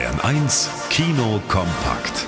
Bayern 1 Kino kompakt.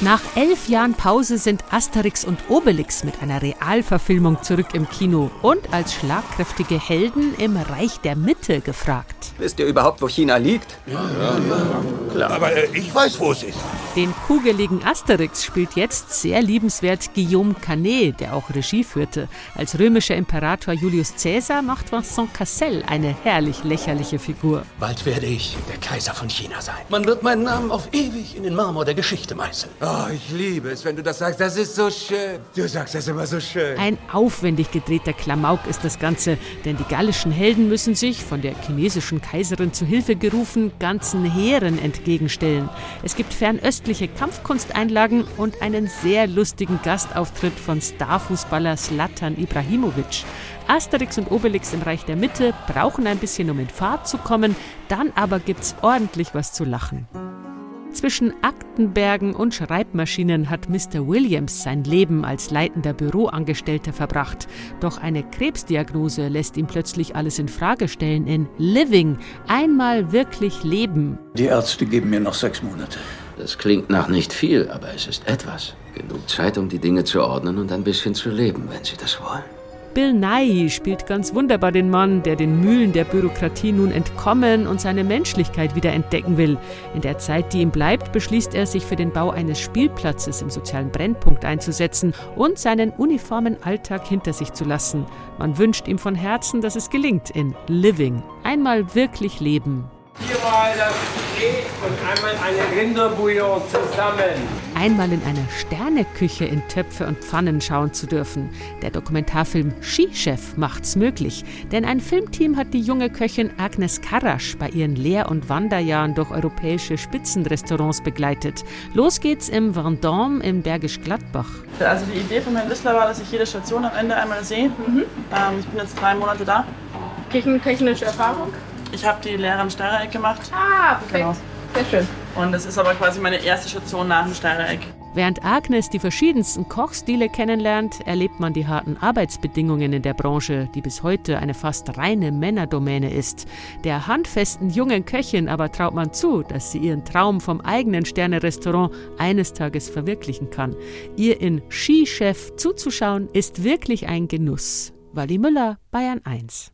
Nach elf Jahren Pause sind Asterix und Obelix mit einer Realverfilmung zurück im Kino und als schlagkräftige Helden im Reich der Mitte gefragt. Wisst ihr überhaupt, wo China liegt? Ja, ja, ja. Klar. Aber äh, ich weiß, wo es ist. Den kugeligen Asterix spielt jetzt sehr liebenswert Guillaume Canet, der auch Regie führte. Als römischer Imperator Julius Caesar macht Vincent Cassel eine herrlich lächerliche Figur. Bald werde ich der Kaiser von China sein. Man wird meinen Namen auf ewig in den Marmor der Geschichte meißeln. Oh, ich liebe es, wenn du das sagst. Das ist so schön. Du sagst das immer so schön. Ein aufwendig gedrehter Klamauk ist das Ganze, denn die gallischen Helden müssen sich, von der chinesischen Kaiserin zu Hilfe gerufen, ganzen Heeren entgegenstellen. Es gibt fernöstliche Kampfkunsteinlagen und einen sehr lustigen Gastauftritt von Starfußballer Slatan Ibrahimovic. Asterix und Obelix im Reich der Mitte brauchen ein bisschen, um in Fahrt zu kommen, dann aber gibt's ordentlich was zu lachen. Zwischen Aktenbergen und Schreibmaschinen hat Mr. Williams sein Leben als leitender Büroangestellter verbracht. Doch eine Krebsdiagnose lässt ihn plötzlich alles in Frage stellen in Living, einmal wirklich leben. Die Ärzte geben mir noch sechs Monate. Das klingt nach nicht viel, aber es ist etwas. Genug Zeit, um die Dinge zu ordnen und ein bisschen zu leben, wenn Sie das wollen. Bill Nighy spielt ganz wunderbar den Mann, der den Mühlen der Bürokratie nun entkommen und seine Menschlichkeit wieder entdecken will. In der Zeit, die ihm bleibt, beschließt er, sich für den Bau eines Spielplatzes im sozialen Brennpunkt einzusetzen und seinen uniformen Alltag hinter sich zu lassen. Man wünscht ihm von Herzen, dass es gelingt in Living. Einmal wirklich leben. Viermal das Filet und einmal eine Rinderbouillon zusammen. Einmal in einer Sterneküche in Töpfe und Pfannen schauen zu dürfen. Der Dokumentarfilm Skichef macht's möglich. Denn ein Filmteam hat die junge Köchin Agnes Karasch bei ihren Lehr- und Wanderjahren durch europäische Spitzenrestaurants begleitet. Los geht's im Vendôme im Bergisch Gladbach. Also die Idee von Herrn Wissler war, dass ich jede Station am Ende einmal sehe. Mhm. Ähm, ich bin jetzt drei Monate da. Küchentechnische Erfahrung? Ich habe die Lehre im Steirereck gemacht. Ah, perfekt. Genau. Sehr schön. Und das ist aber quasi meine erste Station nach dem Steirereck. Während Agnes die verschiedensten Kochstile kennenlernt, erlebt man die harten Arbeitsbedingungen in der Branche, die bis heute eine fast reine Männerdomäne ist. Der handfesten jungen Köchin aber traut man zu, dass sie ihren Traum vom eigenen Sternerestaurant eines Tages verwirklichen kann. Ihr in Skichef zuzuschauen ist wirklich ein Genuss. Wally Müller, Bayern 1.